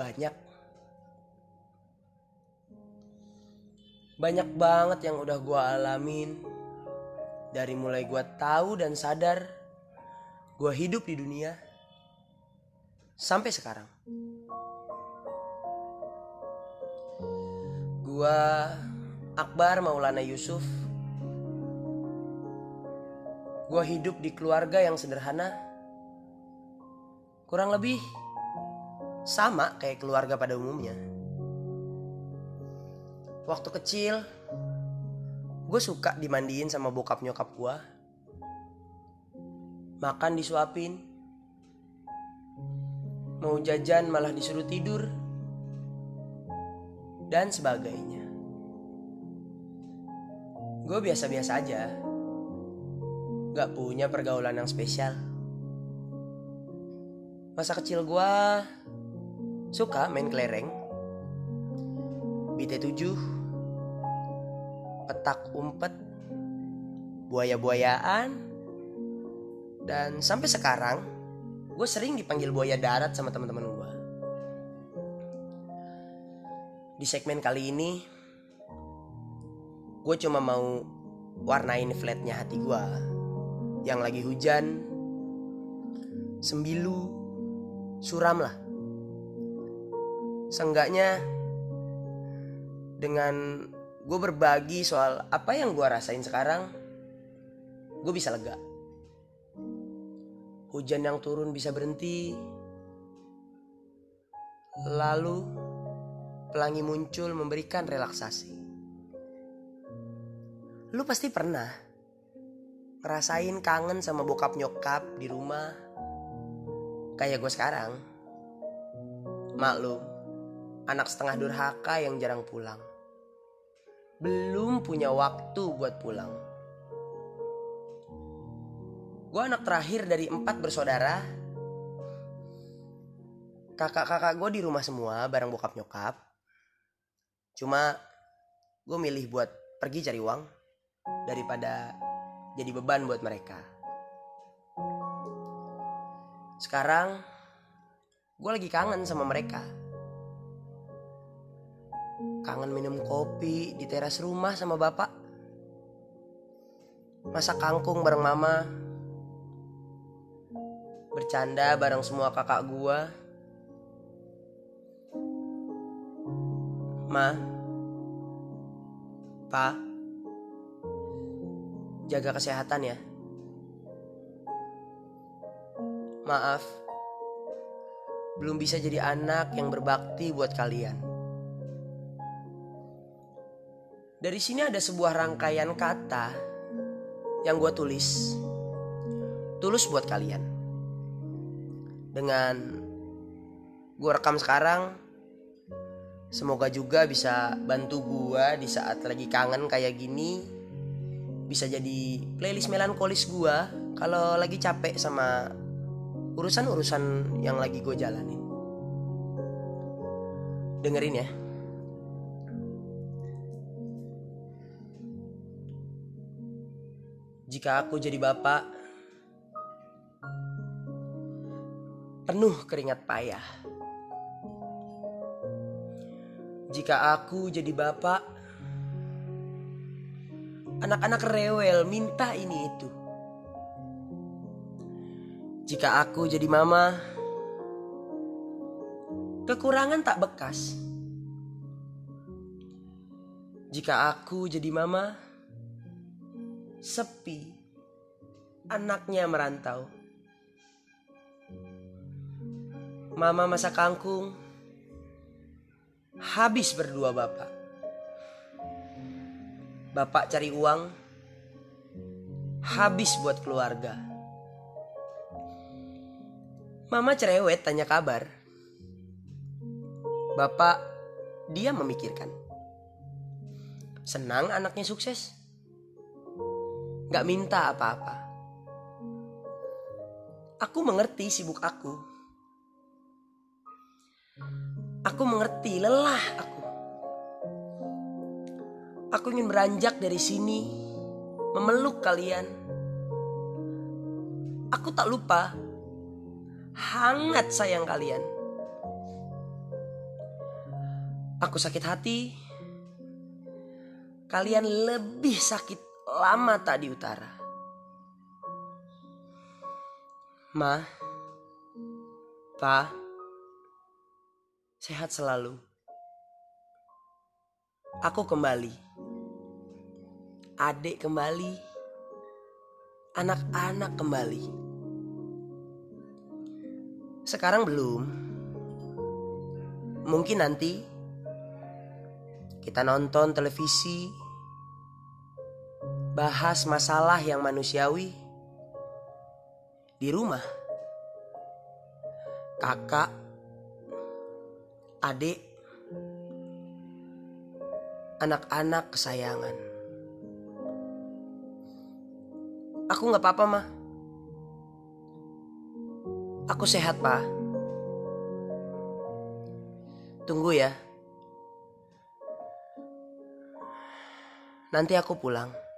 banyak. Banyak banget yang udah gue alamin dari mulai gue tahu dan sadar gue hidup di dunia sampai sekarang. Gue Akbar Maulana Yusuf. Gue hidup di keluarga yang sederhana. Kurang lebih sama kayak keluarga pada umumnya. Waktu kecil, gue suka dimandiin sama bokap nyokap gue. Makan disuapin. Mau jajan malah disuruh tidur. Dan sebagainya. Gue biasa-biasa aja. Gak punya pergaulan yang spesial. Masa kecil gue suka main kelereng, BT7, petak umpet, buaya-buayaan, dan sampai sekarang gue sering dipanggil buaya darat sama teman-teman gue. Di segmen kali ini, gue cuma mau warnain flatnya hati gue yang lagi hujan, sembilu, suram lah. Seenggaknya dengan gue berbagi soal apa yang gue rasain sekarang, gue bisa lega. Hujan yang turun bisa berhenti. Lalu pelangi muncul memberikan relaksasi. Lu pasti pernah ngerasain kangen sama bokap nyokap di rumah kayak gue sekarang. Maklum, anak setengah durhaka yang jarang pulang. Belum punya waktu buat pulang. Gue anak terakhir dari empat bersaudara. Kakak-kakak gue di rumah semua bareng bokap nyokap. Cuma gue milih buat pergi cari uang daripada jadi beban buat mereka. Sekarang gue lagi kangen sama mereka. Kangen minum kopi di teras rumah sama bapak. Masak kangkung bareng mama. Bercanda bareng semua kakak gua. Ma. Pa. Jaga kesehatan ya. Maaf. Belum bisa jadi anak yang berbakti buat kalian. Dari sini ada sebuah rangkaian kata yang gue tulis. Tulus buat kalian. Dengan gue rekam sekarang, semoga juga bisa bantu gue di saat lagi kangen kayak gini. Bisa jadi playlist melankolis gue kalau lagi capek sama urusan-urusan yang lagi gue jalanin. Dengerin ya. Jika aku jadi bapak, penuh keringat payah. Jika aku jadi bapak, anak-anak rewel minta ini itu. Jika aku jadi mama, kekurangan tak bekas. Jika aku jadi mama, sepi, anaknya merantau. Mama masak kangkung, habis berdua bapak. Bapak cari uang, habis buat keluarga. Mama cerewet tanya kabar. Bapak dia memikirkan. Senang anaknya sukses. Gak minta apa-apa. Aku mengerti sibuk aku. Aku mengerti lelah aku. Aku ingin beranjak dari sini, memeluk kalian. Aku tak lupa hangat sayang kalian. Aku sakit hati. Kalian lebih sakit lama tak di utara. Ma, Pa, sehat selalu. Aku kembali. Adik kembali. Anak-anak kembali. Sekarang belum. Mungkin nanti kita nonton televisi, bahas masalah yang manusiawi di rumah. Kakak, adik, anak-anak kesayangan. Aku nggak apa-apa mah. Aku sehat pak. Tunggu ya. Nanti aku pulang.